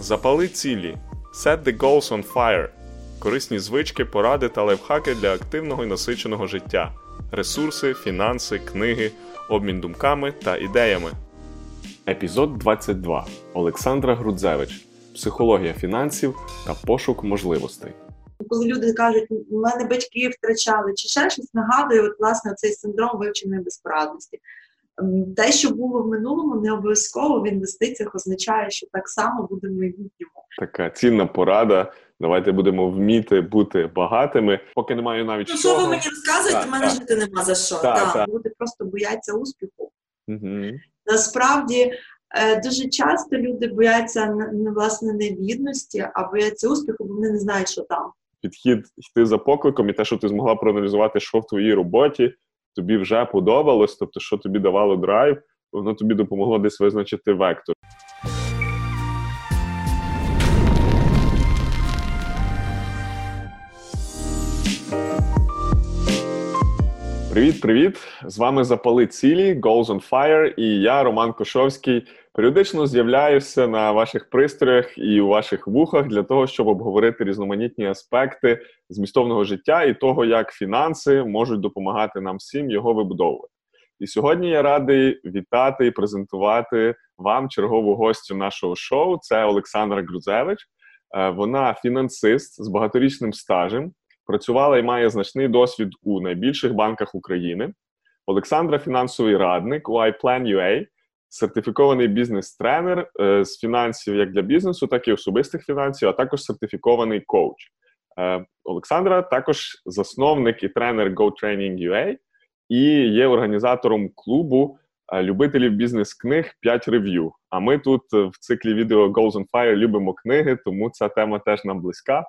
Запали цілі. Set the goals on fire. Корисні звички, поради та лайфхаки для активного і насиченого життя. Ресурси, фінанси, книги, обмін думками та ідеями. Епізод 22. Олександра Грудзевич. Психологія фінансів та пошук можливостей. коли люди кажуть, у мене батьки втрачали чи ще щось, нагадує от, власне цей синдром вивченої безпорадності. Те, що було в минулому, не обов'язково в інвестиціях означає, що так само буде в майбутньому. Така цінна порада. Давайте будемо вміти бути багатими. Поки немає навіть Ну, що ви чого. мені розказуєте, Так, в мене жити нема за що. Так, Так, так. Люди просто бояться успіху. Мгм. Насправді е, дуже часто люди бояться не, не власне не бідності, а бояться успіху, бо вони не знають, що там. Підхід йти за покликом і те, що ти змогла проаналізувати, що в твоїй роботі тобі вже подобалось, тобто, що тобі давало драйв, воно тобі допомогло десь визначити вектор. Привіт, привіт! З вами Запали цілі, Goals on Fire і я, Роман Кошовський. Періодично з'являюся на ваших пристроях і у ваших вухах для того, щоб обговорити різноманітні аспекти змістовного життя і того, як фінанси можуть допомагати нам всім його вибудовувати. І сьогодні я радий вітати і презентувати вам чергову гостю нашого шоу. Це Олександра Грузевич. Е, Вона фінансист з багаторічним стажем, працювала і має значний досвід у найбільших банках України. Олександра фінансовий радник у iPlan.ua, сертифікований бізнес-тренер е, з фінансів як для бізнесу, так і особистих фінансів, а також сертифікований коуч. Е, Олександра також засновник і тренер GoTraining.ua і є організатором клубу е, любителів бізнес-книг 5 рев'ю. А ми тут в циклі відео Goals on Fire любимо книги, тому ця тема теж нам близька.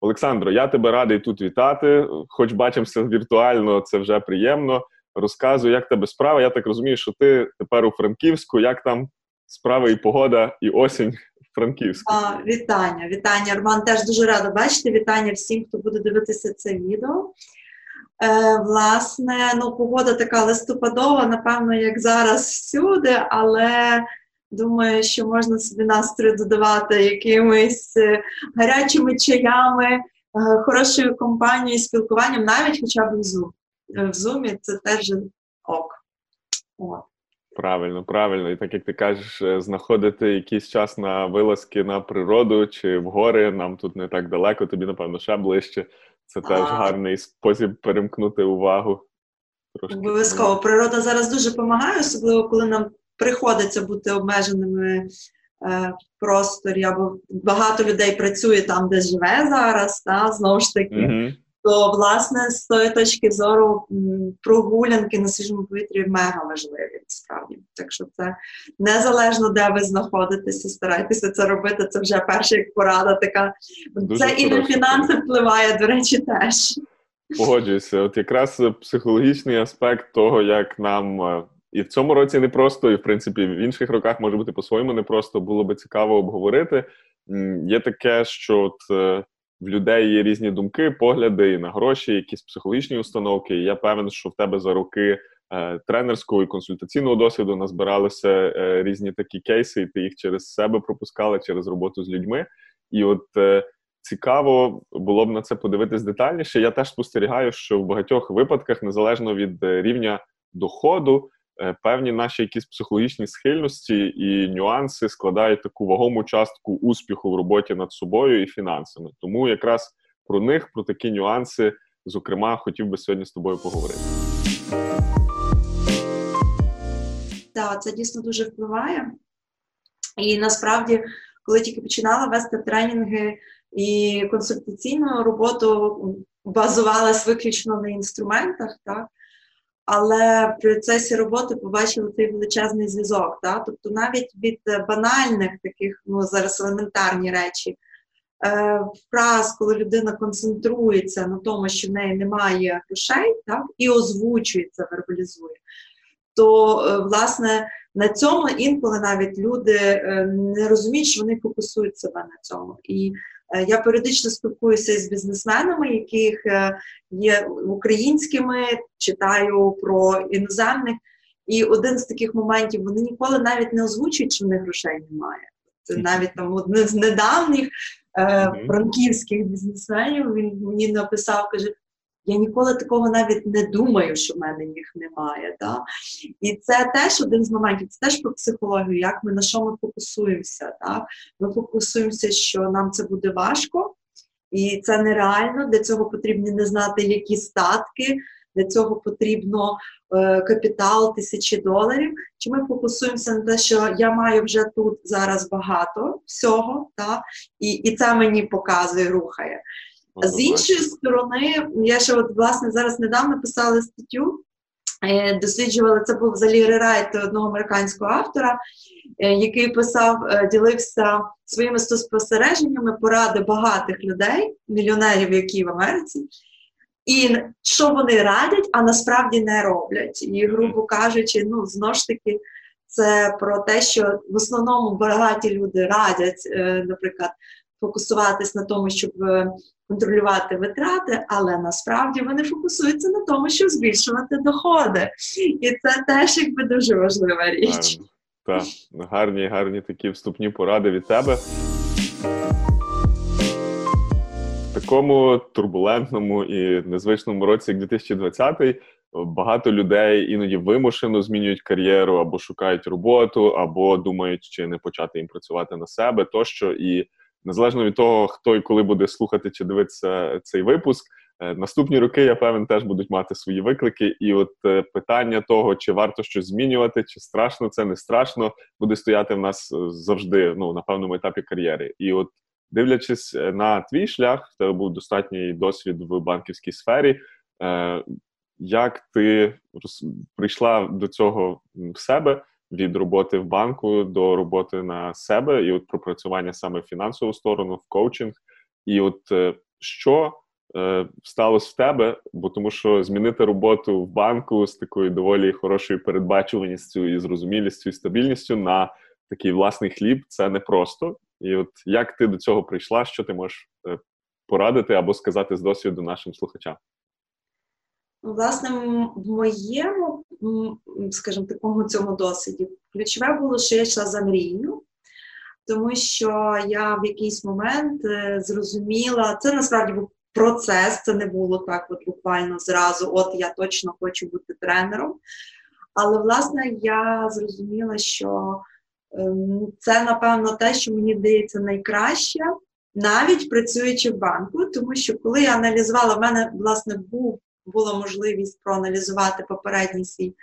Олександро, я тебе радий тут вітати. Хоч бачимося віртуально, це вже приємно. Розказуй, як тебе справа. Я так розумію, що ти тепер у Франківську. Як там справа і погода, і осінь в Франківську? А, вітання, вітання, Роман. Теж дуже рада бачити. Вітання всім, хто буде дивитися це відео. Е, власне, ну, погода така листопадова, напевно, як зараз всюди, але думаю, що можна собі настрою додавати якимись е, гарячими чаями, е, хорошою компанією, спілкуванням, навіть хоча б в Zoom. Е, В Zoom це теж ок. Правильно, правильно. І так як ти кажеш, знаходити якийсь час на вилазки на природу чи в гори, нам тут не так далеко, тобі, напевно, ще ближче. Це теж А. гарний спосіб перемкнути увагу. Обов'язково. Природа зараз дуже допомагає, особливо коли нам приходиться бути обмеженими е, в просторі, або багато людей працює там, де живе зараз, та, знову ж таки. Мгм. То, власне, з тої точки зору прогулянки на свіжому повітрі мега важливі, справді. Так що це незалежно, де ви знаходитеся, старайтеся це робити. Це вже перша як порада така. Дуже це і на фінанси впливає, до речі, теж. Погоджуюся. От якраз е, психологічний аспект того, як нам е, і в цьому році непросто, і в принципі в інших роках може бути по-своєму непросто, було би цікаво обговорити. Є таке, що от е, в людей є різні думки, погляди і на гроші, якісь психологічні установки. І я певен, що в тебе за роки е, тренерського і консультаційного досвіду назбиралися е, різні такі кейси, і ти їх через себе пропускала через роботу з людьми. І от цікаво було б на це подивитись детальніше. Я теж спостерігаю, що в багатьох випадках, незалежно від рівня доходу, певні наші якісь психологічні схильності і нюанси складають таку вагому частку успіху в роботі над собою і фінансами. Тому якраз про них, про такі нюанси, зокрема, хотів би сьогодні з тобою поговорити. Так, це дійсно дуже впливає. І насправді, коли тільки починала вести тренінги і консультаційну роботу, базувалась виключно на інструментах, так? Але в процесі роботи побачила цей величезний зв'язок. Так? Тобто навіть від е, банальних таких, ну зараз елементарні речі, е, фраз, коли людина концентрується на тому, що в неї немає грошей, так? і озвучує це, вербалізує то е, власне на цьому інколи навіть люди е, не розуміють, що вони фокусують себе на цьому. І я періодично спілкуюся з бізнесменами, яких е, є українськими, читаю про іноземних. І один з таких моментів вони ніколи навіть не озвучують, що в них грошей немає. Це навіть там один з недавніх е, франківських бізнесменів він мені написав, каже. Я ніколи такого навіть не думаю, що в мене їх немає. Да? І це теж один з моментів, це теж про психологію, як ми на що ми фокусуємося. Так? Ми фокусуємося, що нам це буде важко, і це нереально. Для цього потрібно не знати, які статки, для цього потрібно е, капітал тисячі доларів. Чи ми фокусуємося на те, що я маю вже тут зараз багато всього, так? і і це мені показує, рухає. З іншої сторони, я ще от власне зараз недавно писала статтю, е, досліджували це був взагалі рерайт одного американського автора, е, який писав, е, ділився своїми спостереженнями поради багатих людей, мільйонерів, які в Америці. І що вони радять, а насправді не роблять. І, грубо кажучи, ну знову ж таки, це про те, що в основному багаті люди радять, наприклад, фокусуватись на тому, щоб контролювати витрати, але насправді вони фокусуються на тому, щоб збільшувати доходи. І це теж якби дуже важлива річ. Так, гарні, гарні такі вступні поради від тебе. В такому турбулентному і незвичному році, як 2020, багато людей іноді вимушено змінюють кар'єру або шукають роботу, або думають, чи не почати їм працювати на себе тощо. І незалежно від того, хто і коли буде слухати чи дивитися цей випуск. Е, наступні роки, я певен, теж будуть мати свої виклики. І от е, питання того, чи варто щось змінювати, чи страшно це не страшно, буде стояти в нас е, завжди ну, на певному етапі кар'єри. І от дивлячись на твій шлях, в тебе був достатній досвід в банківській сфері. Як ти прийшла до цього в себе? Від роботи в банку до роботи на себе, і от пропрацювання саме в фінансову сторону, в коучинг. І от е, що е, сталося в тебе? Бо тому, що змінити роботу в банку з такою доволі хорошою передбачуваністю і зрозумілістю і стабільністю на такий власний хліб це непросто. І от як ти до цього прийшла, що ти можеш е, порадити або сказати з досвіду нашим слухачам? Власне, в моєму, скажімо, такому цьому досвіді, ключове було, що я йшла за мрією, тому що я в якийсь момент е, зрозуміла, це насправді був процес, це не було так, от буквально зразу, от я точно хочу бути тренером. Але, власне, я зрозуміла, що ем, це, напевно, те, що мені здається найкраще, навіть працюючи в банку, тому що коли я аналізувала, в мене, власне, був була можливість проаналізувати попередній свій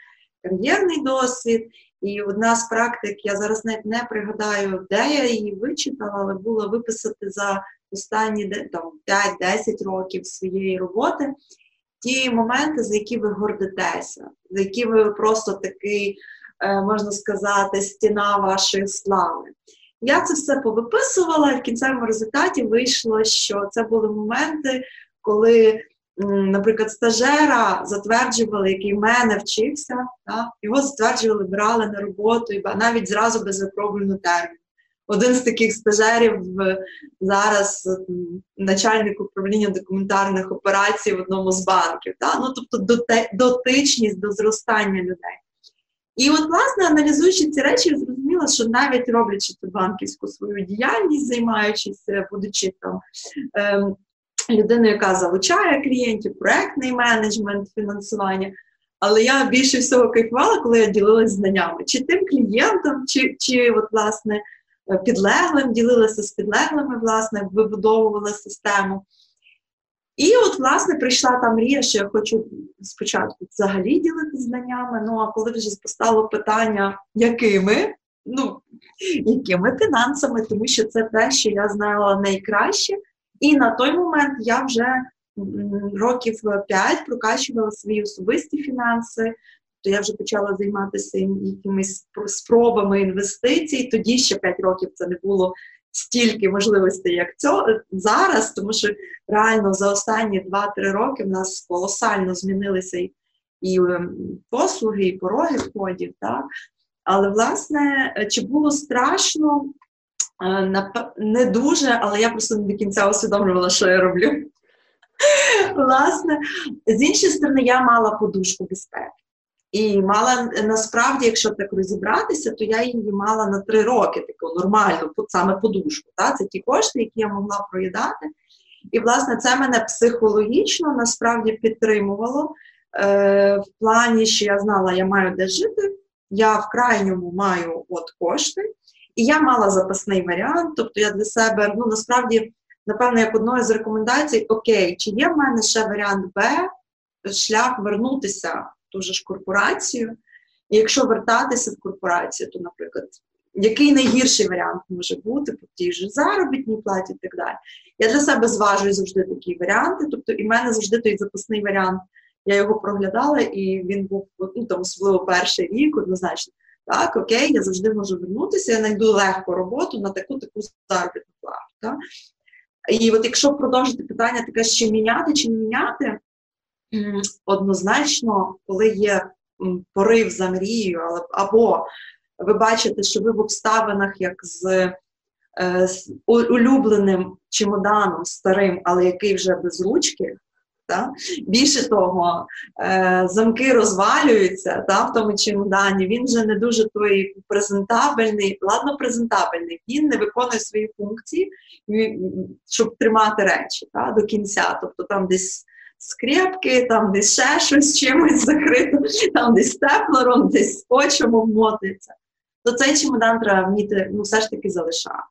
кар'єрний досвід. І одна з практик, я зараз навіть не пригадаю, де я її вичитала, але було виписати за останні там, 5-10 років своєї роботи ті моменти, за які ви гордитеся, за які ви просто такий, е, можна сказати, стіна вашої слави. Я це все повиписувала, і в кінцевому результаті вийшло, що це були моменти, коли наприклад, стажера затверджували, який в мене вчився, так? його затверджували, брали на роботу, і навіть зразу без випробувального терміну. Один з таких стажерів зараз начальник управління документарних операцій в одному з банків. Так? Ну, Тобто дотичність до зростання людей. І от, власне, аналізуючи ці речі, я зрозуміла, що навіть роблячи цю банківську свою діяльність, займаючись, е, будучи там ем, людину, яка залучає клієнтів, проектний менеджмент, фінансування. Але я більше всього кайфувала, коли я ділилася знаннями, чи тим клієнтом, чи чи от, власне, підлеглим, ділилася з підлеглими, власне, вибудовувала систему. І от, власне, прийшла та мрія, що я хочу спочатку взагалі ділитися знаннями. Ну, а коли вже постало питання, якими? Ну, якими фінансами, тому що це те, що я знала найкраще. І на той момент я вже років п'ять прокачувала свої особисті фінанси, то я вже почала займатися якимись спробами інвестицій. Тоді ще п'ять років це не було стільки можливостей, як цього зараз, тому що реально за останні 2-3 роки в нас колосально змінилися і, і ем, послуги, і пороги входів. Так? Але, власне, чи було страшно? Не дуже, але я просто не до кінця усвідомлювала, що я роблю. Власне, з іншої сторони, я мала подушку безпеки. І мала насправді, якщо так розібратися, то я її мала на три роки таку нормальну, саме подушку. Та? Це ті кошти, які я могла проїдати. І, власне, це мене психологічно насправді підтримувало е, в плані, що я знала, я маю де жити, я в крайньому маю от кошти, і я мала запасний варіант. Тобто я для себе, ну насправді, напевно, як одною з рекомендацій, окей, чи є в мене ще варіант Б, шлях вернутися ту ж корпорацію. І якщо вертатися в корпорацію, то, наприклад, який найгірший варіант може бути по тій же заробітній платі і так далі. Я для себе зважую завжди такі варіанти. Тобто, і в мене завжди той запасний варіант. Я його проглядала, і він був ну, там, особливо перший рік, однозначно. Так, окей, я завжди можу вернутися, я знайду легко роботу на таку таку заробітну плату. Так? І от якщо продовжити питання таке, що міняти чи не міняти, однозначно, коли є порив за мрією, або ви бачите, що ви в обставинах, як з, е, з улюбленим чемоданом старим, але який вже без ручки. Та? Більше того, е, замки розвалюються та, в тому чемодані, він вже не дуже той презентабельний, ладно, презентабельний, він не виконує свої функції, щоб тримати речі та, до кінця. Тобто там десь скрепки, там десь ще щось чимось закрито, там десь теплором, десь скотчем обмотується то цей чемодан треба вміти ну, все ж таки залишати.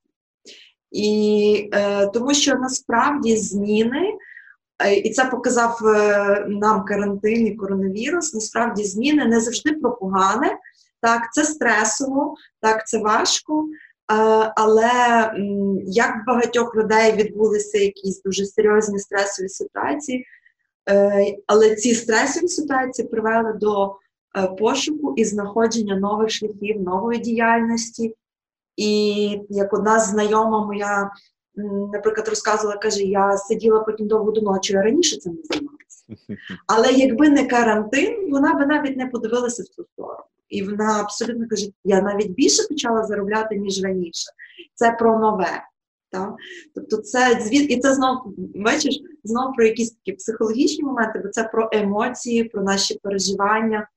І е, тому що насправді зміни, і це показав е, нам карантин і коронавірус, насправді зміни не завжди про погане. Так, це стресово, так, це важко. Е, але як в багатьох людей відбулися якісь дуже серйозні стресові ситуації, е, але ці стресові ситуації привели до Е, пошуку і знаходження нових шляхів, нової діяльності. І як одна знайома моя, наприклад, розказувала, каже, я сиділа потім довго думала, що я раніше цим не займалася. Але якби не карантин, вона би навіть не подивилася в цю сторону. І вона абсолютно каже: я навіть більше почала заробляти, ніж раніше. Це про нове. Так? Тобто, це звід, і це знову бачиш, знову про якісь такі психологічні моменти, бо це про емоції, про наші переживання,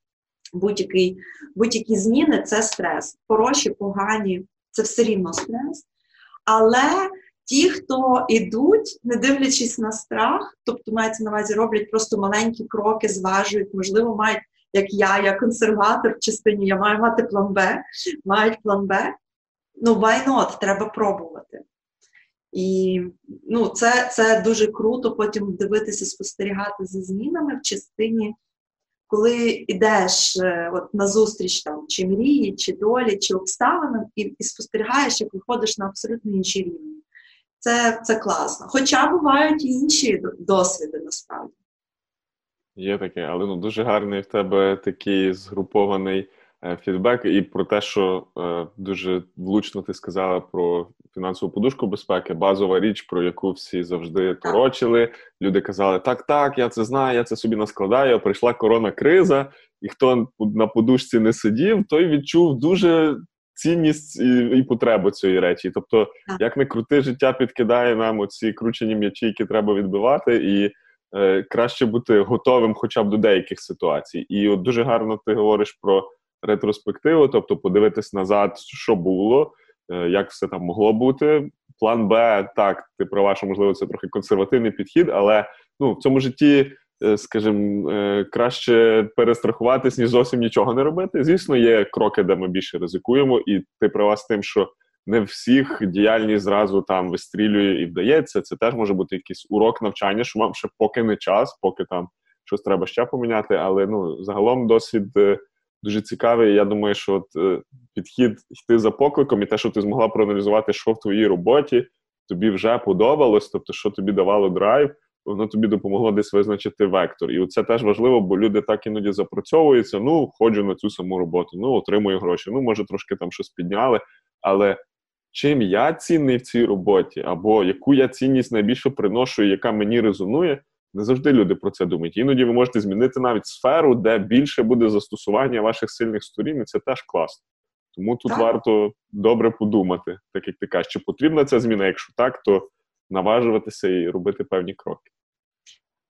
будь-які зміни це стрес. Хороші, погані, це все рівно стрес. Але ті, хто йдуть, не дивлячись на страх, тобто мається на увазі, роблять просто маленькі кроки, зважують, можливо, мають, як я, я консерватор в частині, я маю мати план Б, мають план Б. Ну, why not? треба пробувати. І ну, це це дуже круто потім дивитися, спостерігати за змінами в частині коли йдеш е, от, на зустріч там, чи мрії, чи долі, чи обставинам, і і спостерігаєш, як виходиш на абсолютно інші рівні. Це це класно. Хоча бувають і інші досвіди насправді. Є таке, але ну дуже гарний в тебе такий згрупований Е, фідбек і про те, що е, дуже влучно ти сказала про фінансову подушку безпеки, базова річ, про яку всі завжди торочили. Люди казали, так, так, я це знаю, я це собі наскладаю. Прийшла корона-криза, і хто на подушці не сидів, той відчув дуже. Цінність і і потребу цієї речі. Тобто, як не крути, життя підкидає нам оці кручені м'ячі, які треба відбивати, і е, краще бути готовим хоча б до деяких ситуацій. І от дуже гарно ти говориш про ретроспективу, тобто подивитись назад, що було, е, як все там могло бути. План Б, так, ти права, що можливо це трохи консервативний підхід, але ну в цьому житті, скажімо, е, краще перестрахуватись, ніж зовсім нічого не робити. Звісно, є кроки, де ми більше ризикуємо, і ти права з тим, що не всіх діяльність зразу там вистрілює і вдається. Це теж може бути якийсь урок навчання, що вам ще поки не час, поки там щось треба ще поміняти. Але ну загалом досвід дуже цікавий. Я думаю, що от е, підхід йти за покликом і те, що ти змогла проаналізувати, що в твоїй роботі тобі вже подобалось, тобто, що тобі давало драйв, воно тобі допомогло десь визначити вектор. І це теж важливо, бо люди так іноді запрацьовуються. Ну, ходжу на цю саму роботу, ну отримую гроші. Ну, може, трошки там щось підняли, але. Чим я цінний в цій роботі, або яку я цінність найбільше приношу, яка мені резонує, не завжди люди про це думають. Іноді ви можете змінити навіть сферу, де більше буде застосування ваших сильних сторін, і це теж класно. Тому тут так. варто добре подумати, так як ти кажеш, чи потрібна ця зміна? Якщо так, то наважуватися і робити певні кроки.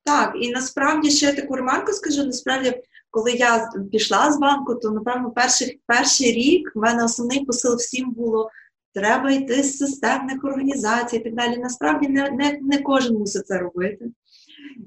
Так, і насправді ще таку ремарку скажу: насправді коли я пішла з банку, то напевно перший, перший рік в мене основний посил всім було. Треба йти з системних організацій і так далі. Насправді не не, не кожен мусить це робити.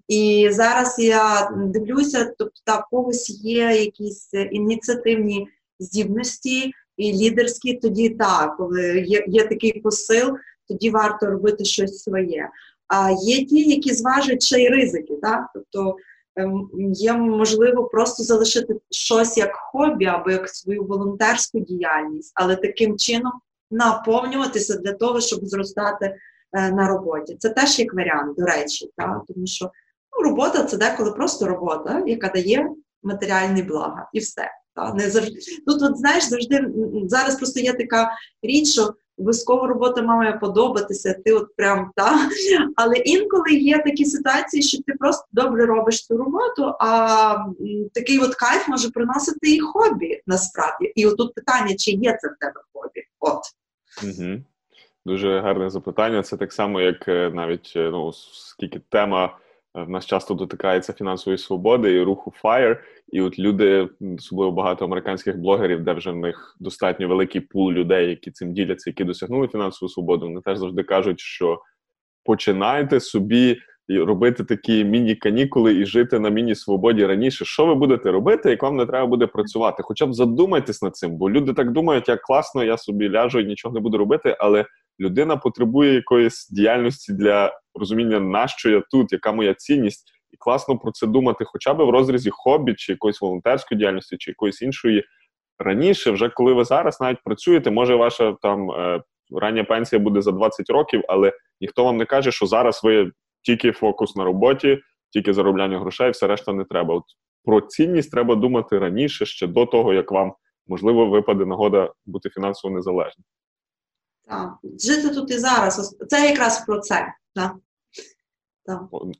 І зараз я дивлюся, тобто в когось є якісь ініціативні здібності і лідерські, тоді так, коли є, є такий посил, тоді варто робити щось своє. А є ті, які зважують ще й ризики. Так? Тобто ем, є можливо просто залишити щось як хобі або як свою волонтерську діяльність, але таким чином наповнюватися для того, щоб зростати е, на роботі. Це теж як варіант, до речі, так? тому що ну, робота це деколи просто робота, яка дає матеріальні блага, і все. Та, не завжди. Тут, от, знаєш, завжди зараз просто є така річ, що обов'язково робота має подобатися, ти от прям та. Але інколи є такі ситуації, що ти просто добре робиш цю роботу, а такий от кайф може приносити і хобі насправді. І отут питання, чи є це в тебе хобі? От. Угу. Дуже гарне запитання. Це так само, як е, навіть е, ну, скільки тема. В нас часто дотикається фінансової свободи і руху FIRE, і от люди, особливо багато американських блогерів, де вже в них достатньо великий пул людей, які цим діляться, які досягнули фінансову свободу. Вони теж завжди кажуть, що починайте собі робити такі міні-канікули і жити на міні-свободі раніше. Що ви будете робити, як вам не треба буде працювати? Хоча б задумайтесь над цим, бо люди так думають, як класно, я собі ляжу і нічого не буду робити, але людина потребує якоїсь діяльності для розуміння, на що я тут, яка моя цінність, і класно про це думати, хоча б в розрізі хобі, чи якоїсь волонтерської діяльності, чи якоїсь іншої. Раніше, вже коли ви зараз навіть працюєте, може ваша там е, рання пенсія буде за 20 років, але ніхто вам не каже, що зараз ви тільки фокус на роботі, тільки заробляння грошей, все решта не треба. От Про цінність треба думати раніше, ще до того, як вам можливо випаде нагода бути фінансово незалежним. Так, жити тут і зараз. Це якраз про це. Так.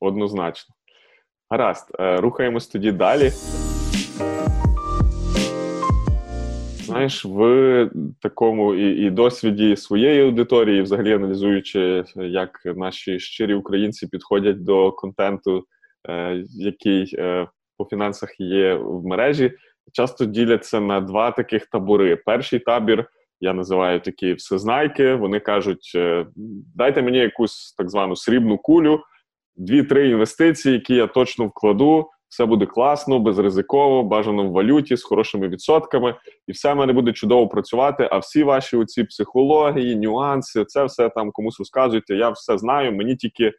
Однозначно. Гаразд, е, рухаємось тоді далі. Знаєш, в такому і і досвіді своєї аудиторії, взагалі аналізуючи, як наші щирі українці підходять до контенту, е, який е, по фінансах є в мережі, часто діляться на два таких табори. Перший табір я називаю такі всезнайки. Вони кажуть: е, дайте мені якусь так звану срібну кулю, дві-три інвестиції, які я точно вкладу. Все буде класно, безризиково, бажано в валюті з хорошими відсотками, і все в мене буде чудово працювати. А всі ваші оці психології, нюанси, це все там комусь розказуєте. Я все знаю. Мені тільки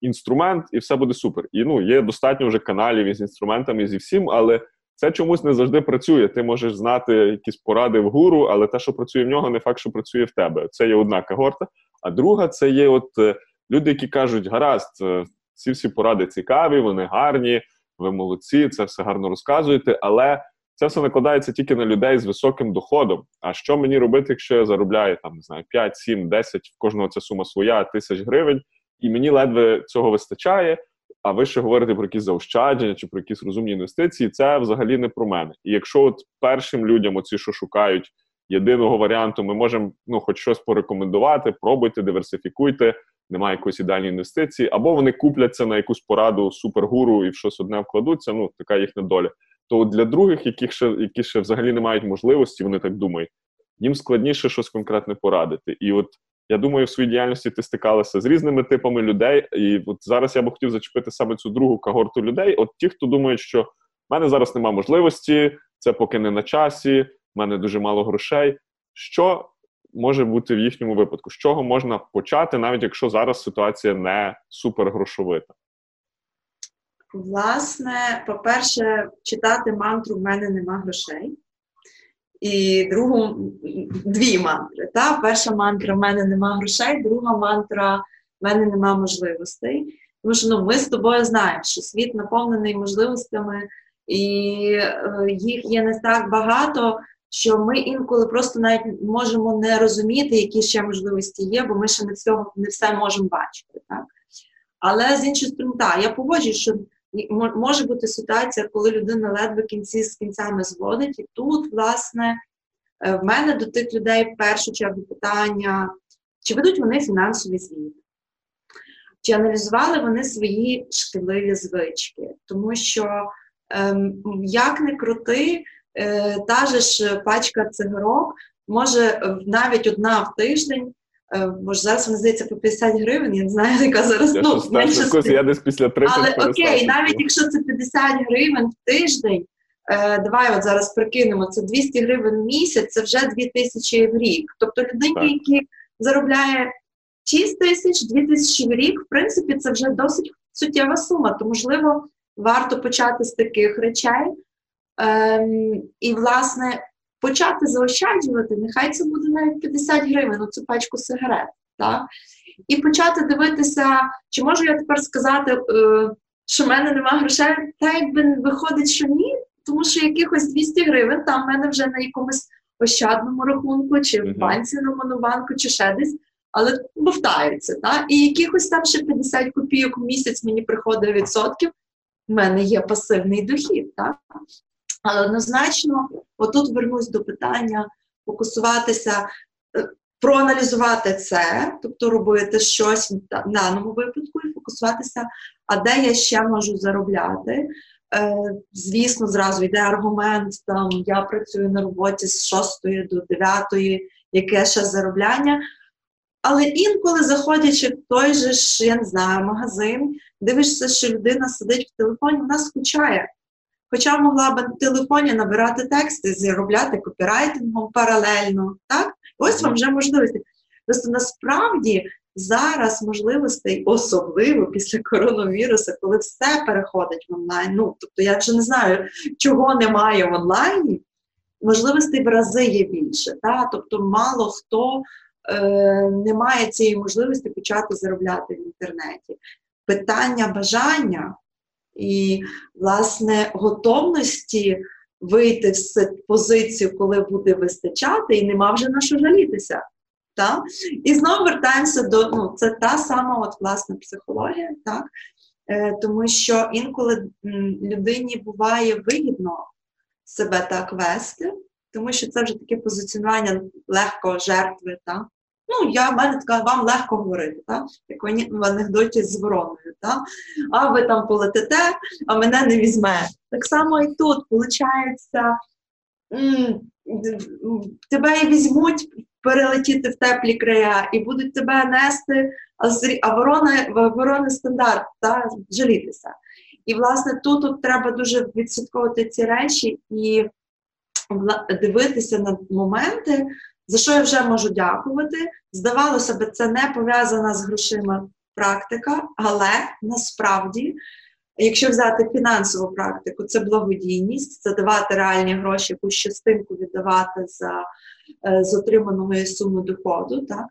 інструмент, і все буде супер. І ну є достатньо вже каналів із інструментами зі всім, але це чомусь не завжди працює. Ти можеш знати якісь поради в гуру, але те, що працює в нього, не факт, що працює в тебе. Це є одна когорта. А друга це є от е, люди, які кажуть, гаразд, е, ці всі поради цікаві, вони гарні, ви молодці, це все гарно розказуєте, але це все накладається тільки на людей з високим доходом. А що мені робити, якщо я заробляю там не знаю 5, 7, 10, в кожного ця сума своя тисяч гривень, і мені ледве цього вистачає а ви ще говорите про якісь заощадження чи про якісь розумні інвестиції, це взагалі не про мене. І якщо от першим людям, оці, що шукають єдиного варіанту, ми можемо ну, хоч щось порекомендувати, пробуйте, диверсифікуйте, немає якоїсь ідеальної інвестиції, або вони купляться на якусь пораду супергуру і в щось одне вкладуться. Ну, така їхня доля. То для других, яких ще які ще взагалі не мають можливості, вони так думають, їм складніше щось конкретне порадити. І от я думаю, в своїй діяльності ти стикалася з різними типами людей, і от зараз я би хотів зачепити саме цю другу когорту людей. От ті, хто думають, що в мене зараз немає можливості, це поки не на часі, в мене дуже мало грошей. Що може бути в їхньому випадку? З чого можна почати, навіть якщо зараз ситуація не супергрошовита? Власне, по-перше, читати мантру в мене нема грошей і другу дві мантри. Та? Перша мантра в мене нема грошей, друга мантра в мене нема можливостей. Тому що ну, ми з тобою знаємо, що світ наповнений можливостями, і е, їх є не так багато, що ми інколи просто навіть можемо не розуміти, які ще можливості є, бо ми ще не всього не все можемо бачити. Так? Але з іншої сторони, так, я погоджуюсь, що може бути ситуація, коли людина ледве кінці з кінцями зводить, і тут, власне, е, в мене до тих людей в першу чергу питання, чи ведуть вони фінансові звіти, чи аналізували вони свої шкідливі звички, тому що ем, як не крути, е, та же ж пачка цигарок може навіть одна в тиждень. Е, може, зараз мені здається по 50 гривень, я не знаю, яка зараз Я ну, менше вкус, я десь після 30 але окей, навіть якщо це 50 гривень в тиждень, е, давай от зараз прикинемо, це 200 гривень в місяць, це вже 2000 в рік. Тобто людині, Так. які заробляє 6 тисяч, 2 тисячі в рік, в принципі, це вже досить суттєва сума. То, можливо, варто почати з таких речей. Ем, і, власне, почати заощаджувати, нехай це буде навіть 50 гривень, ну, цю пачку сигарет. Так? І почати дивитися, чи можу я тепер сказати, е, що в мене немає грошей, та якби виходить, що ні, тому що якихось 200 гривень там в мене вже на якомусь ощадному рахунку, чи в банці на монобанку, чи ще десь, але бовтаються. Та? І якихось там ще 50 копійок в місяць мені приходить відсотків, в мене є пасивний дохід. Так? Але однозначно, отут вернусь до питання фокусуватися, е, проаналізувати це, тобто робити щось в даному випадку і фокусуватися, а де я ще можу заробляти. Е, звісно, зразу йде аргумент, там я працюю на роботі з 6 до 9, яке ще заробляння. Але інколи, заходячи в той же ж, я не знаю, магазин, дивишся, що людина сидить в телефоні, вона скучає. Хоча могла б в телефоні набирати тексти, заробляти копірайтингом паралельно. Так? Ось вам вже можливості. Просто насправді зараз можливостей, особливо після коронавірусу, коли все переходить в онлайн. Ну, тобто я вже не знаю, чого немає в онлайні, можливостей в рази є більше. Так? Тобто, мало хто е, не має цієї можливості почати заробляти в інтернеті. Питання бажання і, власне, готовності вийти в позицію, коли буде вистачати, і нема вже на що жалітися. Так? І знову вертаємося до ну, це та сама от, власне, психологія, так? Е, тому що інколи людині буває вигідно себе так вести, тому що це вже таке позиціонування легко жертви. Так? Ну, я в мене така, вам легко говорити, так? як в анекдоті з вороною. Так? А ви там полетите, а мене не візьме. Так само і тут, виходить, тебе і візьмуть перелетіти в теплі края, і будуть тебе нести, а, ворони, ворони стандарт, та, жалітися. І, власне, тут от треба дуже відслідковувати ці речі і дивитися на моменти, за що я вже можу дякувати. Здавалося б, це не пов'язана з грошима практика, але насправді, якщо взяти фінансову практику, це благодійність, це давати реальні гроші, якусь частинку віддавати за е, з отриманої суми доходу. Так?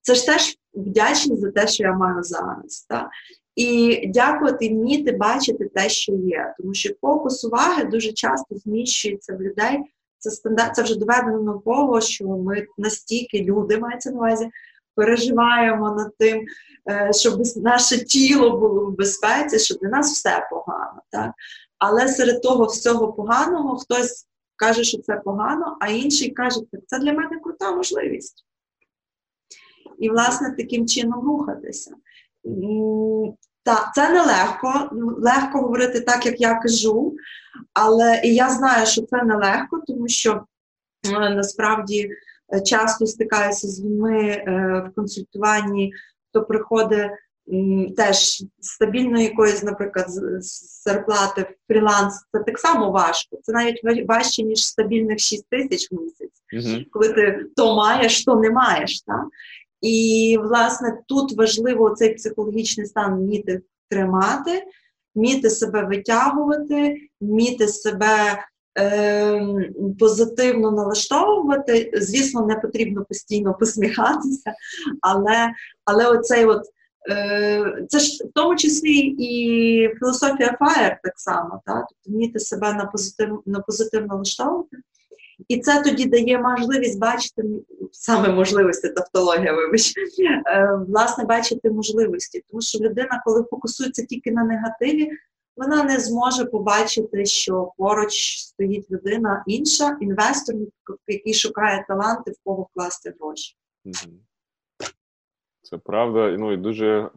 Це ж теж вдячність за те, що я маю зараз. Так? І дякувати, вміти бачити те, що є. Тому що фокус уваги дуже часто зміщується в людей. Це стандарт, це вже доведено науково, що ми настільки люди мається на увазі, переживаємо над тим, е, щоб наше тіло було в безпеці, що для нас все погано. Так? Але серед того всього поганого хтось каже, що це погано, а інший каже, «Так це для мене крута можливість. І, власне, таким чином рухатися. М, Так, це нелегко. Легко говорити так, як я кажу, але і я знаю, що це нелегко, тому що е, насправді е, часто стикаюся з людьми е, в консультуванні, хто приходить теж з стабільної якоїсь, наприклад, зарплати в фріланс, це так само важко. Це навіть важче, ніж стабільних 6 тисяч в місяць коли ти то маєш, то не маєш. Так? І, власне, тут важливо цей психологічний стан вміти тримати, вміти себе витягувати, вміти себе е, позитивно налаштовувати. Звісно, не потрібно постійно посміхатися, але, але оцей от. е, Це ж в тому числі і філософія FIRE так само, так? тобто вміти себе на позитив, на позитивно налаштовувати. І це тоді дає можливість бачити саме можливості, тавтологія, вибач, е, власне, бачити можливості. Тому що людина, коли фокусується тільки на негативі, вона не зможе побачити, що поруч стоїть людина інша, інвестор, який шукає таланти, в кого вкласти гроші. Це правда. Ну і дуже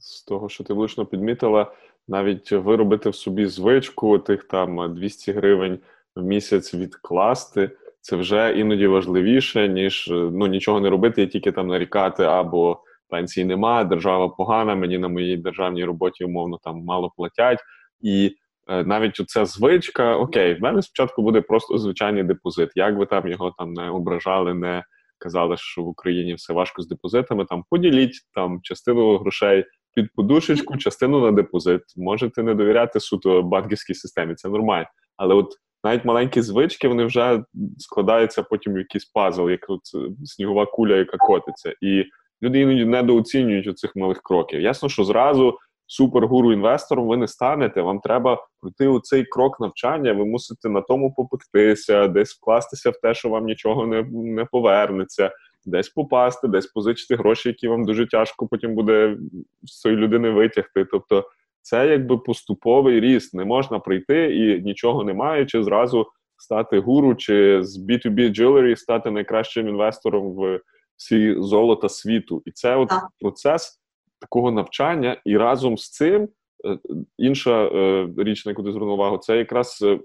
з того, що ти влучно підмітила, навіть виробити в собі звичку тих там 200 гривень в місяць відкласти. Це вже іноді важливіше, ніж ну нічого не робити, і тільки там нарікати або пенсії немає, держава погана, мені на моїй державній роботі умовно там мало платять. І е, навіть оця звичка, окей, в мене спочатку буде просто звичайний депозит. Як ви там його там не ображали, не казали, що в Україні все важко з депозитами. Там поділіть там частину грошей під подушечку, частину на депозит. Можете не довіряти суто банківській системі, це нормально. Але от навіть маленькі звички вони вже складаються потім в якийсь пазл, як от е, снігова куля, яка котиться. І люди іноді недооцінюють оцих малих кроків. Ясно, що зразу супергуру інвестором ви не станете. Вам треба пройти у цей крок навчання. Ви мусите на тому попектися, десь вкластися в те, що вам нічого не, не повернеться. Десь попасти, десь позичити гроші, які вам дуже тяжко потім буде з цієї людини витягти. Тобто це якби поступовий ріст. Не можна прийти і нічого не маючи, зразу стати гуру чи з B2B jewelry стати найкращим інвестором в всі золота світу. І це от процес такого навчання, і разом з цим. Е, інша е, річ, на яку ти звернув увагу, це якраз е,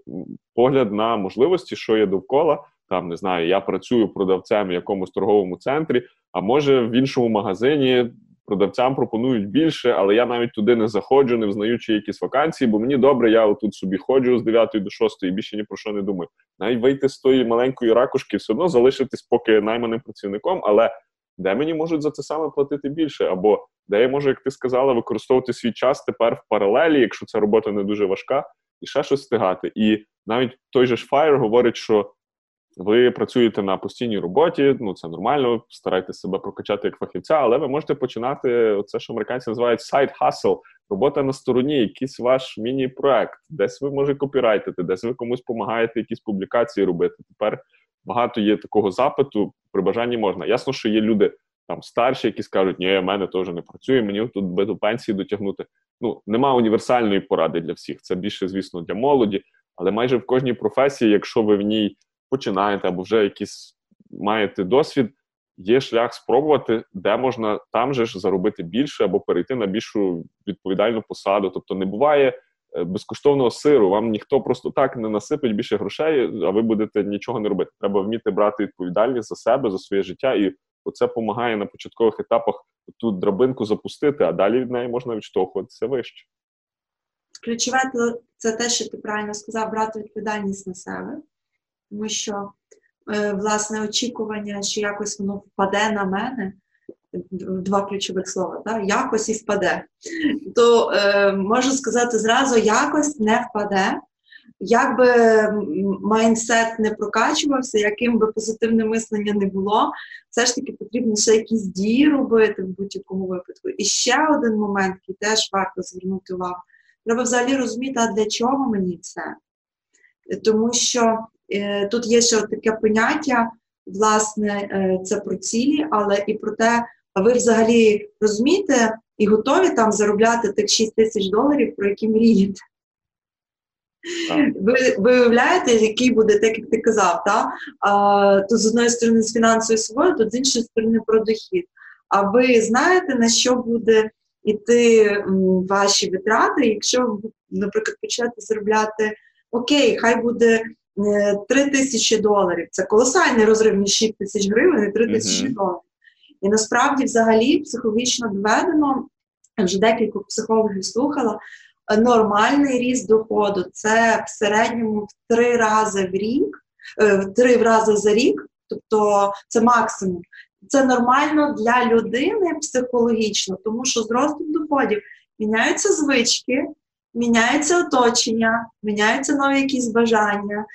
погляд на можливості, що є довкола. Там не знаю, я працюю продавцем в якомусь торговому центрі, а може в іншому магазині продавцям пропонують більше, але я навіть туди не заходжу, не взнаючи якісь вакансії, бо мені добре, я отут собі ходжу з 9 до 6 і більше ні про що не думаю. Навіть вийти з тої маленької ракушки, все одно залишитись поки найманим працівником, але де мені можуть за це саме платити більше? Або де я можу, як ти сказала, використовувати свій час тепер в паралелі, якщо ця робота не дуже важка, і ще щось встигати. І навіть той же ж Fire говорить, що ви працюєте на постійній роботі, ну це нормально, старайтесь себе прокачати як фахівця, але ви можете починати це, що американці називають side hustle, робота на стороні, якийсь ваш міні-проект, десь ви може копірайтити, десь ви комусь допомагаєте якісь публікації робити. Тепер багато є такого запиту, при бажанні можна. Ясно, що є люди там старші, які скажуть, ні, в мене теж не працює, мені тут би до пенсії дотягнути. Ну, нема універсальної поради для всіх. Це більше, звісно, для молоді, але майже в кожній професії, якщо ви в ній починаєте або вже якийсь маєте досвід, є шлях спробувати, де можна там же ж заробити більше або перейти на більшу відповідальну посаду. Тобто не буває е, безкоштовного сиру, вам ніхто просто так не насипить більше грошей, а ви будете нічого не робити. Треба вміти брати відповідальність за себе, за своє життя, і оце допомагає на початкових етапах ту драбинку запустити, а далі від неї можна відштовхуватися вище. Ключове це те, що ти правильно сказав, брати відповідальність на себе тому що е, власне очікування, що якось воно впаде на мене. Два ключових слова, так? якось і впаде. То е, можу сказати зразу, якось не впаде. Як би майндсет не прокачувався, яким би позитивне мислення не було, все ж таки потрібно ще якісь дії робити в будь-якому випадку. І ще один момент, який теж варто звернути увагу. Треба взагалі розуміти, а для чого мені це? Тому що тут є ще таке поняття, власне, е, це про цілі, але і про те, а ви взагалі розумієте і готові там заробляти тих 6 тисяч доларів, про які мрієте. Ви ви уявляєте, який буде, так як ти казав, та? А, тут з одної сторони з фінансовою свободою, тут з іншої сторони про дохід. А ви знаєте, на що буде йти ваші витрати, якщо ви, наприклад, почнете заробляти окей, хай буде 3 е, тисячі доларів. Це колосальний розрив між 6 тисяч гривень і 3 тисячі uh-huh. доларів. І насправді, взагалі, психологічно доведено, вже декілька психологів слухала, нормальний ріст доходу це в середньому в три рази в рік, е, в три рази за рік, тобто це максимум. Це нормально для людини психологічно, тому що з ростом доходів міняються звички, міняється оточення, міняються нові якісь бажання.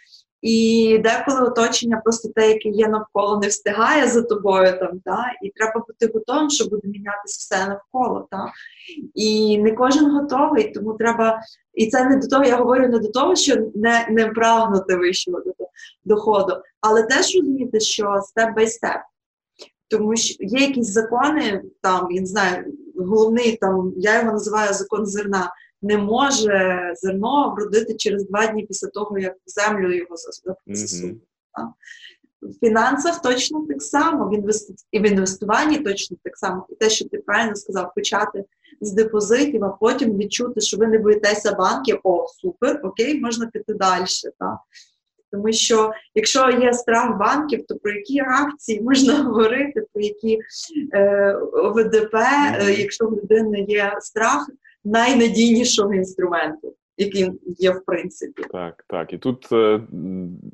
І деколи оточення просто те, яке є навколо, не встигає за тобою там, та? і треба бути готовим, що буде мінятися все навколо. Та? І не кожен готовий, тому треба. І це не до того, я говорю не до того, що не не прагнути вищого доходу, але теж розуміти, що степ бай степ. Тому що є якісь закони, там, я не знаю, головний там, я його називаю закон зерна не може зерно вродити через два дні після того, як в землю його засунули. Mm-hmm. В фінансах точно так само, в, інвести... і в інвестуванні точно так само. І те, що ти правильно сказав, почати з депозитів, а потім відчути, що ви не боїтеся банків. О, супер, окей, можна піти далі. Так? Тому що якщо є страх банків, то про які акції можна говорити, про які е, ОВДП, е, якщо в людини є страх найнадійнішого інструменту, який є в принципі. Так, так. І тут е,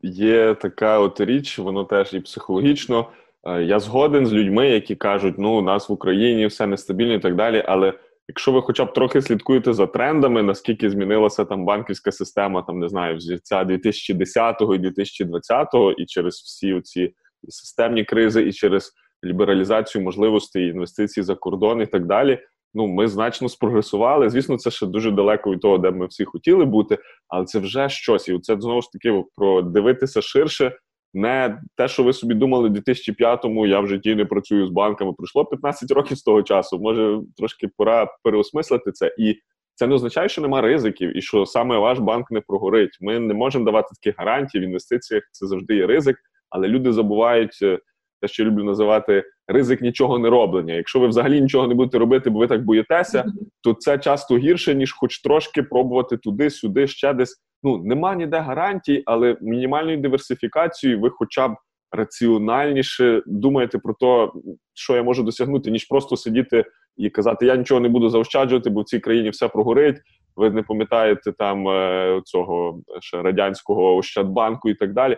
є така от річ, воно теж і психологічно. Е, я згоден з людьми, які кажуть, ну у нас в Україні все нестабільно і так далі. Але якщо ви хоча б трохи слідкуєте за трендами, наскільки змінилася там банківська система, там не знаю, взірця 2010 і 2020, і через всі ці системні кризи, і через лібералізацію можливостей інвестицій за кордон і так далі. Ну, ми значно спрогресували. Звісно, це ще дуже далеко від того, де ми всі хотіли бути, але це вже щось. І це знову ж таки про дивитися ширше. Не те, що ви собі думали, в 2005-му я в житті не працюю з банками. Пройшло 15 років з того часу. Може трошки пора переосмислити це, і це не означає, що нема ризиків, і що саме ваш банк не прогорить. Ми не можемо давати такі гарантії в інвестиціях. Це завжди є ризик, але люди забувають е, те, що я люблю називати ризик нічого не роблення. Якщо ви взагалі нічого не будете робити, бо ви так боїтеся, то це часто гірше ніж хоч трошки пробувати туди, сюди, ще десь. Ну нема ніде гарантій, але мінімальною диверсифікацією ви, хоча б раціональніше думаєте про те, що я можу досягнути, ніж просто сидіти і казати, я нічого не буду заощаджувати, бо в цій країні все прогорить. Ви не пам'ятаєте там е, цього ще радянського Ощадбанку і так далі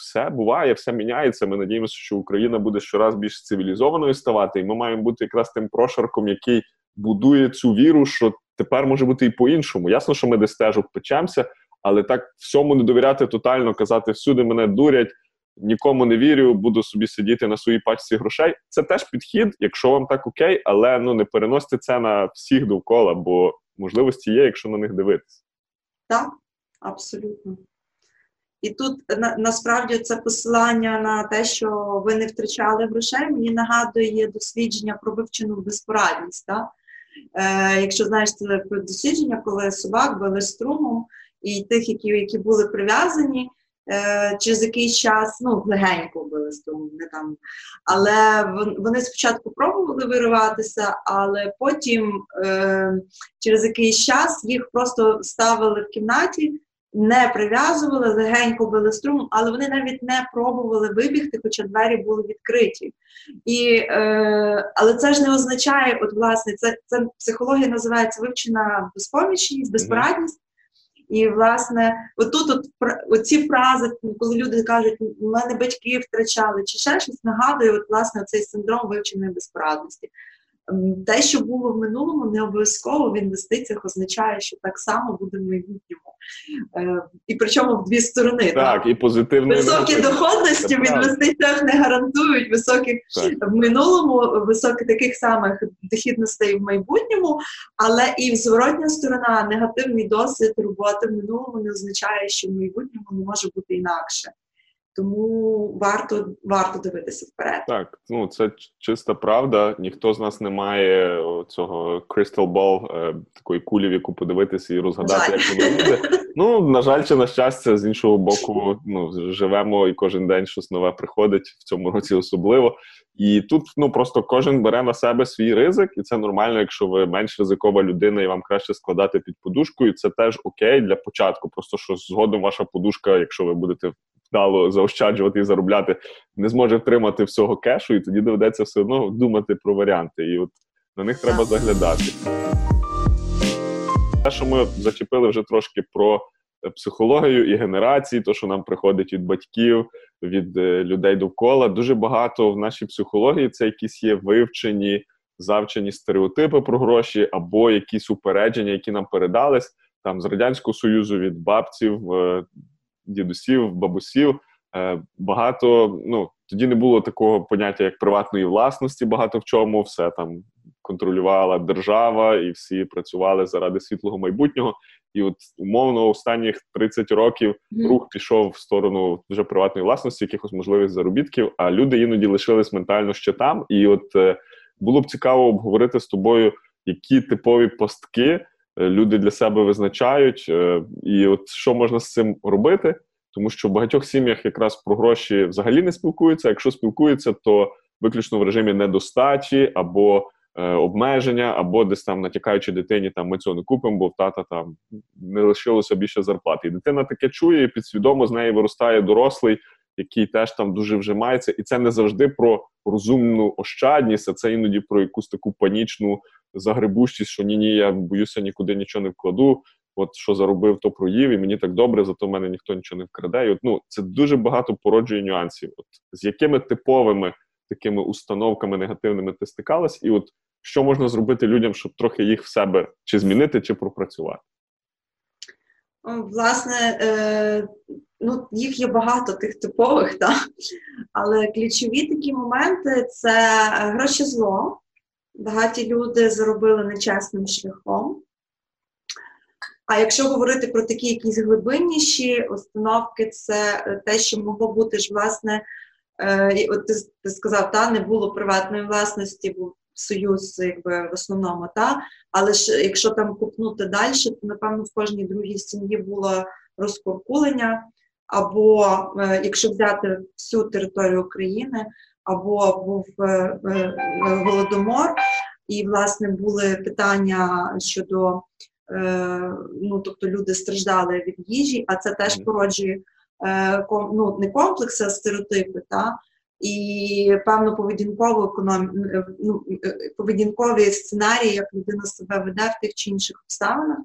все буває, все міняється. Ми надіємося, що Україна буде щораз більш цивілізованою ставати, і ми маємо бути якраз тим прошарком, який будує цю віру, що тепер може бути і по-іншому. Ясно, що ми десь теж печемося, але так всьому не довіряти тотально, казати всюди мене дурять. Нікому не вірю, буду собі сидіти на своїй пачці грошей. Це теж підхід, якщо вам так окей, але ну не переносьте це на всіх довкола, бо можливості є, якщо на них дивитися. Так, абсолютно. І тут на, насправді це посилання на те, що ви не втрачали грошей, мені нагадує дослідження про вивчену безпорадність. Так? Е, Якщо знаєш це про дослідження, коли собак били струмом, і тих, які які були прив'язані, е, через якийсь час, ну, легенько били струмом, не там. Але вони спочатку пробували вириватися, але потім е, через якийсь час їх просто ставили в кімнаті не прив'язували, легенько били струм, але вони навіть не пробували вибігти, хоча двері були відкриті. І, е, Але це ж не означає, от власне, це це психологія називається вивчена безпомічність, безпорадність. І, власне, отут от, оці фрази, коли люди кажуть, у мене батьки втрачали, чи ще щось нагадує, от, власне, цей синдром вивченої безпорадності. Те, що було в минулому, не обов'язково в інвестиціях означає, що так само буде в майбутньому. Е, і причому в дві сторони. Так, так. і позитивно. Високі доходності в інвестиціях не гарантують високих так. в минулому, високих таких самих дохідностей в майбутньому, але і зворотня сторона, негативний досвід роботи в минулому не означає, що в майбутньому не може бути інакше. Тому варто варто дивитися вперед. Так, ну це чиста правда. Ніхто з нас не має цього crystal ball, е, такої кулі, в яку подивитися і розгадати, як воно буде. Ну на жаль, чи на щастя, з іншого боку, ну живемо і кожен день щось нове приходить в цьому році, особливо. І тут ну просто кожен бере на себе свій ризик, і це нормально, якщо ви менш ризикова людина, і вам краще складати під подушкою. Це теж окей для початку. Просто що згодом ваша подушка, якщо ви будете вдало заощаджувати і заробляти, не зможе втримати всього кешу, і тоді доведеться все одно думати про варіанти. І от на них треба заглядати. Те, що ми зачепили вже трошки про психологію і генерації, то що нам приходить від батьків, від е, людей довкола. Дуже багато в нашій психології це якісь є вивчені, завчені стереотипи про гроші або якісь упередження, які нам передались там з радянського союзу від бабців, е, дідусів, бабусів. Е, багато ну тоді не було такого поняття, як приватної власності. Багато в чому все там контролювала держава, і всі працювали заради світлого майбутнього. І от умовно останніх 30 років рух пішов в сторону вже приватної власності, якихось можливих заробітків. А люди іноді лишились ментально ще там. І от е, було б цікаво обговорити з тобою, які типові пастки е, люди для себе визначають, і от що можна з цим робити. Тому що в багатьох сім'ях якраз про гроші взагалі не спілкуються. Якщо спілкуються, то виключно в режимі недостачі або е, обмеження, або десь там натякаючи дитині, там ми цього не купимо, бо в тата там не лишилося більше зарплати. І дитина таке чує, і підсвідомо з неї виростає дорослий, який теж там дуже вжимається, і це не завжди про розумну ощадність, а це іноді про якусь таку панічну загребущість, що ні, ні, я боюся нікуди нічого не вкладу. От що заробив, то проїв, і мені так добре, зато в мене ніхто нічого не вкраде. І от, ну, Це дуже багато породжує нюансів. От, З якими типовими такими установками негативними ти стикалась, і от що можна зробити людям, щоб трохи їх в себе чи змінити, чи пропрацювати? Власне, е, ну, їх є багато тих типових, так? але ключові такі моменти це гроші зло. Багаті люди заробили нечесним шляхом. А якщо говорити про такі якісь глибинніші установки, це те, що могло бути ж, власне, е, от ти, ти сказав, та не було приватної власності, був союз, якби в основному, та. Але ж якщо там купнути далі, то напевно в кожній другій сім'ї було розкуркулення, або е, якщо взяти всю територію України, або був е, е, голодомор, і власне були питання щодо ну, тобто люди страждали від їжі, а це теж породжує ну, не комплекси, а стереотипи. Та? І певну поведінкову економ... ну, поведінкові сценарії, як людина себе веде в тих чи інших обставинах.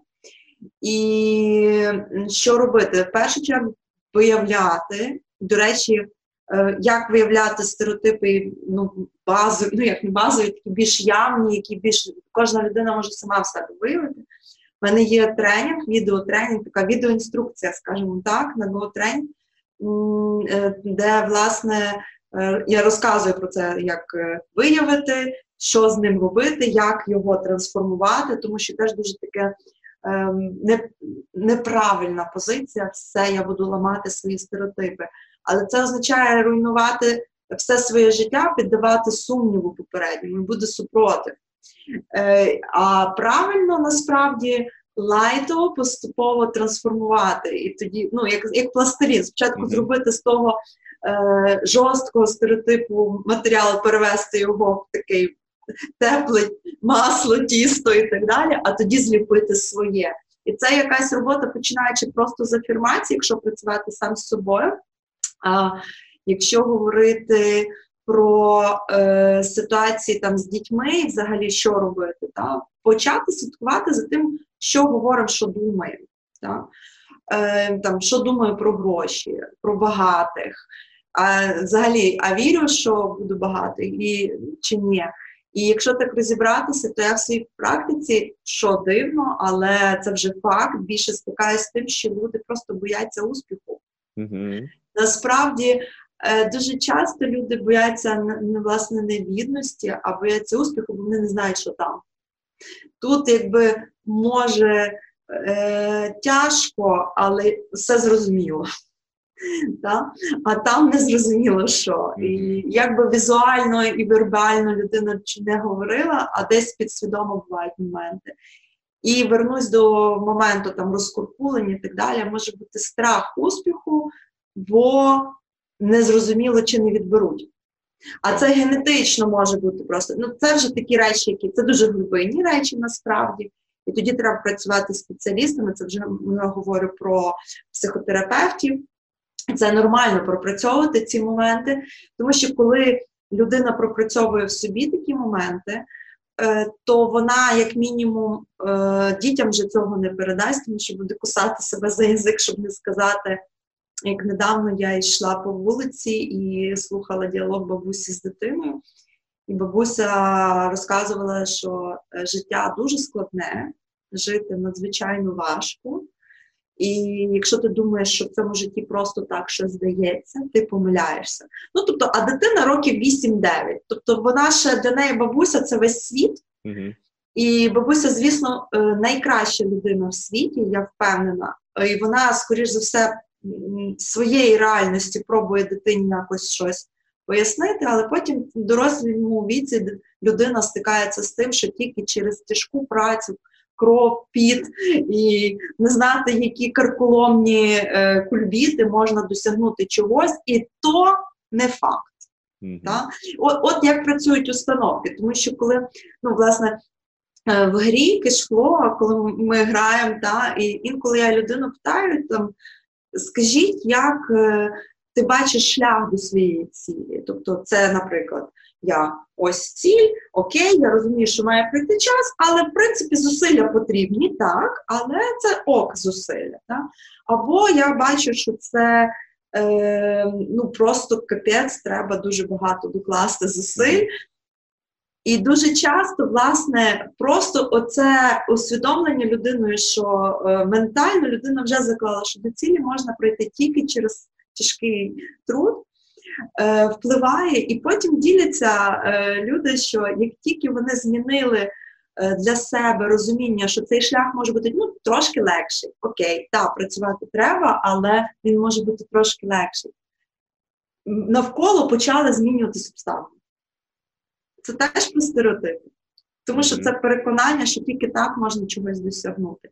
І що робити? В першу чергу виявляти, до речі, е, як виявляти стереотипи, ну, базові, ну як не базові, такі більш явні, які більш кожна людина може сама в себе виявити. У мене є тренінг, відеотренінг, така відеоінструкція, скажімо так, на GoTraining, е, де, власне, е, я розказую про це, як виявити, що з ним робити, як його трансформувати, тому що теж дуже таке ем, не, неправильна позиція, все, я буду ламати свої стереотипи. Але це означає руйнувати все своє життя, піддавати сумніву попередньому, буде супротив. Е, А правильно насправді лайтово поступово трансформувати. І тоді, ну, як як пластилін, спочатку mm-hmm. зробити з того е, жорсткого стереотипу матеріалу, перевести його в такий тепле масло, тісто і так далі, а тоді зліпити своє. І це якась робота, починаючи просто з афірмації, якщо працювати сам з собою. А якщо говорити про е, ситуації там з дітьми і взагалі що робити, та? почати слідкувати за тим, що говоримо, що думаємо. Та? Е, там, Що думаю про гроші, про багатих. А, Взагалі, а вірю, що буду багатий і чи ні. І якщо так розібратися, то я в своїй практиці, що дивно, але це вже факт, більше стикаюся з тим, що люди просто бояться успіху. Mm-hmm. Насправді дуже часто люди бояться власне не бідності, а бояться успіху, бо вони не знають, що там. Тут, якби може е, тяжко, але все зрозуміло. Да? А там не зрозуміло що. І якби візуально і вербально людина чи не говорила, а десь підсвідомо бувають моменти. І вернусь до моменту там розкуркулення і так далі, може бути страх успіху, бо незрозуміло чи не відберуть. А це генетично може бути просто. Ну, це вже такі речі, які це дуже глибинні речі насправді. І тоді треба працювати з спеціалістами. Це вже я говорю про психотерапевтів. Це нормально пропрацьовувати ці моменти, тому що коли людина пропрацьовує в собі такі моменти, е, то вона, як мінімум, е, дітям вже цього не передасть, тому що буде кусати себе за язик, щоб не сказати. Як недавно я йшла по вулиці і слухала діалог бабусі з дитиною, і бабуся розказувала, що е, життя дуже складне, жити надзвичайно важко. І якщо ти думаєш, що в цьому житті просто так щось здається, ти помиляєшся. Ну тобто, а дитина років 8-9. Тобто, вона ще для неї бабуся це весь світ. Угу. І бабуся, звісно, е, найкраща людина в світі, я впевнена. І вона, скоріш за все, своєї реальності пробує дитині якось щось пояснити, але потім в дорослому віці людина стикається з тим, що тільки через тяжку працю кров, піт і не знати, які карколомні е, кульбіти можна досягнути чогось, і то не факт. Mm-hmm. Та? От, от як працюють установки, тому що коли ну, власне. Е, в грі кешфло, коли ми граємо, та, і інколи я людину питаю, там, скажіть, як е, ти бачиш шлях до своєї цілі? Тобто, це, наприклад, я ось ціль, окей, я розумію, що має прийти час, але в принципі зусилля потрібні, так, але це ок зусилля. Так? Або я бачу, що це е, ну, просто капець, треба дуже багато докласти зусиль. І дуже часто, власне, просто оце усвідомлення людиною, що е, ментально людина вже заклала, що до цілі можна пройти тільки через тяжкий труд, е, впливає, і потім діляться е, люди, що як тільки вони змінили для себе розуміння, що цей шлях може бути ну, трошки легший. Окей, так, працювати треба, але він може бути трошки легший. Навколо почали змінювати обставини. Це теж про стереотипи. Тому що це переконання, що тільки так можна чогось досягнути.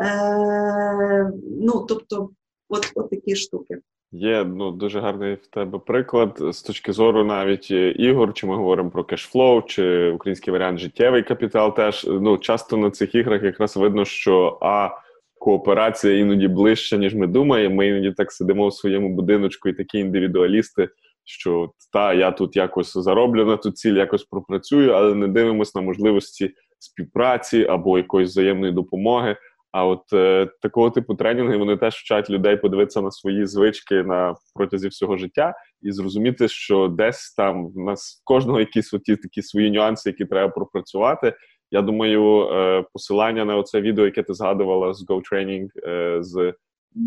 Е, Ну, тобто, от, от такі штуки. Є ну дуже гарний в тебе приклад з точки зору навіть е, ігор, чи ми говоримо про кешфлоу, чи український варіант життєвий капітал. Теж ну часто на цих іграх якраз видно, що а кооперація іноді ближча, ніж ми думаємо. Ми іноді так сидимо в своєму будиночку, і такі індивідуалісти, що та я тут якось зароблю на ту ціль, якось пропрацюю, але не дивимося на можливості співпраці або якоїсь взаємної допомоги. А от е, такого типу тренінги вони теж вчать людей подивитися на свої звички на протязі всього життя і зрозуміти, що десь там в нас в кожного якісь оті такі свої нюанси, які треба пропрацювати. Я думаю, е, посилання на оце відео, яке ти згадувала з GoTraining, е, з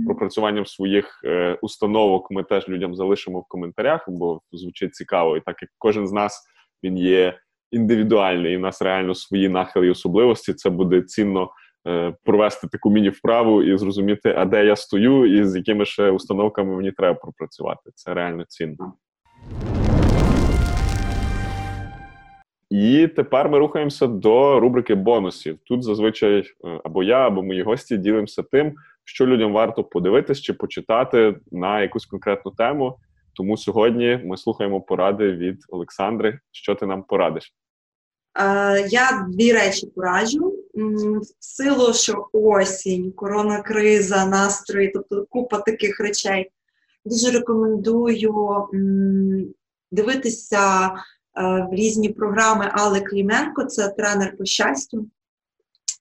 пропрацюванням своїх е, установок, ми теж людям залишимо в коментарях, бо звучить цікаво, і так як кожен з нас він є індивідуальний, і в нас реально свої нахили і особливості, це буде цінно. Е, провести таку міні-вправу і зрозуміти, а де я стою, і з якими ще установками мені треба пропрацювати. Це реально цінно. І тепер ми рухаємося до рубрики бонусів. Тут зазвичай е, або я, або мої гості ділимося тим, що людям варто подивитись чи почитати на якусь конкретну тему. Тому сьогодні ми слухаємо поради від Олександри. Що ти нам порадиш? Е, я дві речі пораджу. В силу, що осінь, коронакриза, настрої, тобто купа таких речей. Дуже рекомендую дивитися в різні програми Алли Кліменко, це тренер по щастю.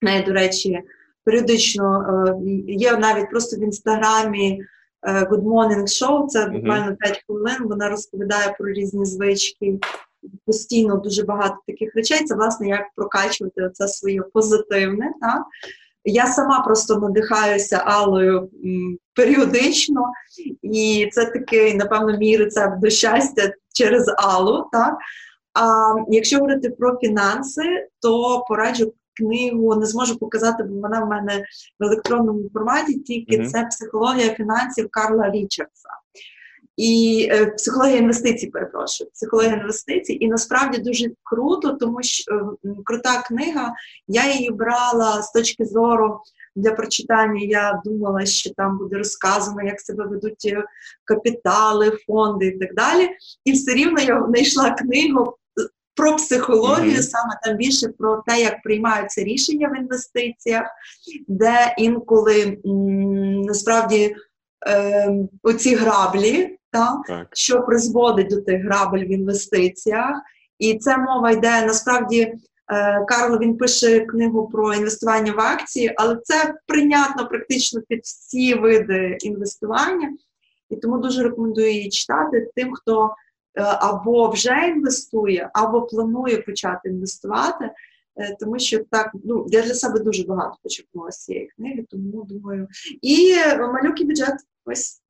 неї, до речі, періодично е, є навіть просто в інстаграмі Good Morning Show, це буквально 5 хвилин. Вона розповідає про різні звички постійно дуже багато таких речей. Це власне як прокачувати це своє позитивне. Так? Я сама просто надихаюся Алою періодично, і це такий, напевно, мій рецепт до щастя через Алу. Так? А якщо говорити про фінанси, то пораджу книгу, не зможу показати, бо вона в мене в електронному форматі, тільки mm-hmm. це психологія фінансів Карла Річардса і е, психологія інвестицій, перепрошую, психологія інвестицій, і насправді дуже круто, тому що е, крута книга. Я її брала з точки зору для прочитання. Я думала, що там буде розказано, як себе ведуть е, капітали, фонди і так далі. І все рівно я знайшла книгу. Про психологію, mm-hmm. саме там більше про те, як приймаються рішення в інвестиціях, де інколи м, насправді е, оці граблі та, так. що призводить до тих грабель в інвестиціях. І це мова йде насправді. Е, Карло він пише книгу про інвестування в акції, але це прийнятно практично під всі види інвестування, і тому дуже рекомендую її читати тим, хто е, або вже інвестує, або планує почати інвестувати, е, тому що так ну я для себе дуже багато почерпнула з цієї книги, тому думаю, і малюкий бюджет ось.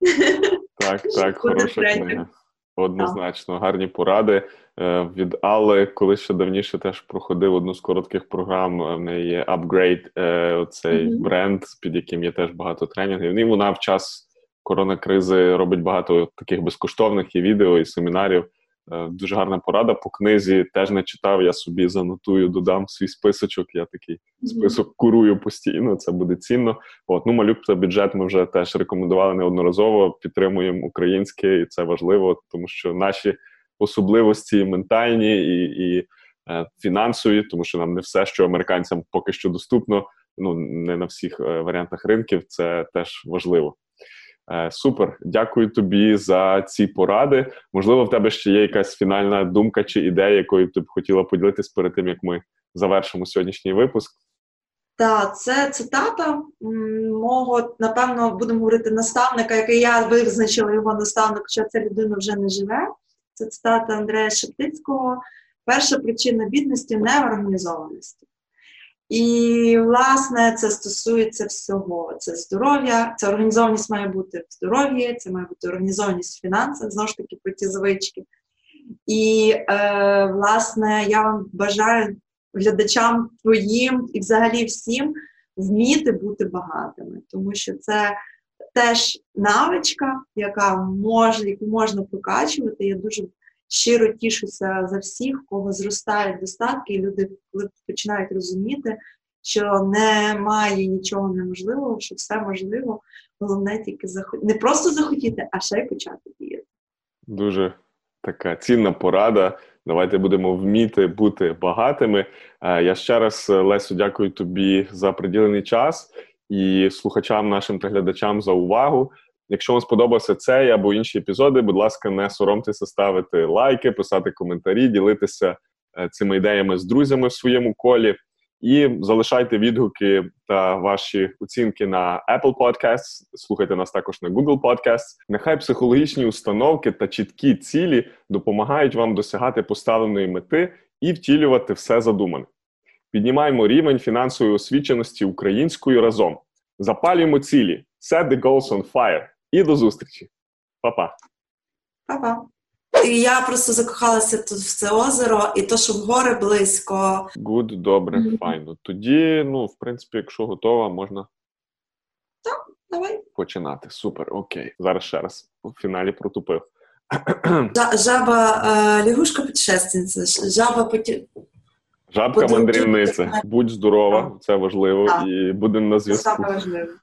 Так, так, хороша книга. Однозначно, гарні поради. Е, від Алли, коли ще давніше теж проходив одну з коротких програм. В неї є Upgrade, е, цей mm-hmm. бренд, під яким є теж багато тренінгів. І вона в час коронакризи робить багато таких безкоштовних і відео, і семінарів. Е, дуже гарна порада по книзі. Теж не читав. Я собі занотую, додам свій списочок. Я такий список курую постійно. Це буде цінно. От ну малюк та бюджет. Ми вже теж рекомендували неодноразово. Підтримуємо українське, і це важливо, тому що наші особливості ментальні і, і е, фінансові, тому що нам не все, що американцям поки що доступно, ну не на всіх е, варіантах ринків, це теж важливо. Е, Супер, дякую тобі за ці поради. Можливо, в тебе ще є якась фінальна думка чи ідея, якою ти б хотіла поділитись перед тим, як ми завершимо сьогоднішній випуск. Так, це цитата мого, напевно, будемо говорити наставника, який я визначила його наставник, що ця людина вже не живе. Це цитата Андрея Шептицького. Перша причина бідності неорганізованості. І, власне, це стосується всього. Це здоров'я, це організованість має бути в здоров'ї, це має бути організованість в фінансах, знову ж таки, про ті звички. І, е, власне, я вам бажаю глядачам твоїм і взагалі всім вміти бути багатими, тому що це теж навичка, яка може, яку можна прокачувати. Я дуже щиро тішуся за всіх, у кого зростають достатки, і люди починають розуміти, що немає нічого неможливого, що все можливо. Головне тільки захотіти. Не просто захотіти, а ще й почати діяти. Дуже така цінна порада. Давайте будемо вміти бути багатими. Е, Я ще раз, е, Лесю, дякую тобі за приділений час і слухачам нашим та глядачам за увагу. Якщо вам сподобався цей або інші епізоди, будь ласка, не соромтеся ставити лайки, писати коментарі, ділитися е, цими ідеями з друзями в своєму колі. І залишайте відгуки та ваші оцінки на Apple Podcasts, слухайте нас також на Google Podcasts. Нехай психологічні установки та чіткі цілі допомагають вам досягати поставленої мети і втілювати все задумане. Піднімаємо рівень фінансової освіченості українською разом. Запалюємо цілі. Set the goals on fire. І до зустрічі. Па-па. Па-па. І я просто закохалася тут в це озеро, і то, що в гори близько. Good, добре, Мгм. файно. Тоді, ну, в принципі, якщо готова, можна Давай. починати. Супер, окей. Зараз ще раз у фіналі протупив. Жаба е, лягушка путешественниця, жаба поті... Жабка мандрівниця. Будь здорова, це важливо, Так. і будемо на зв'язку. Саме важливе.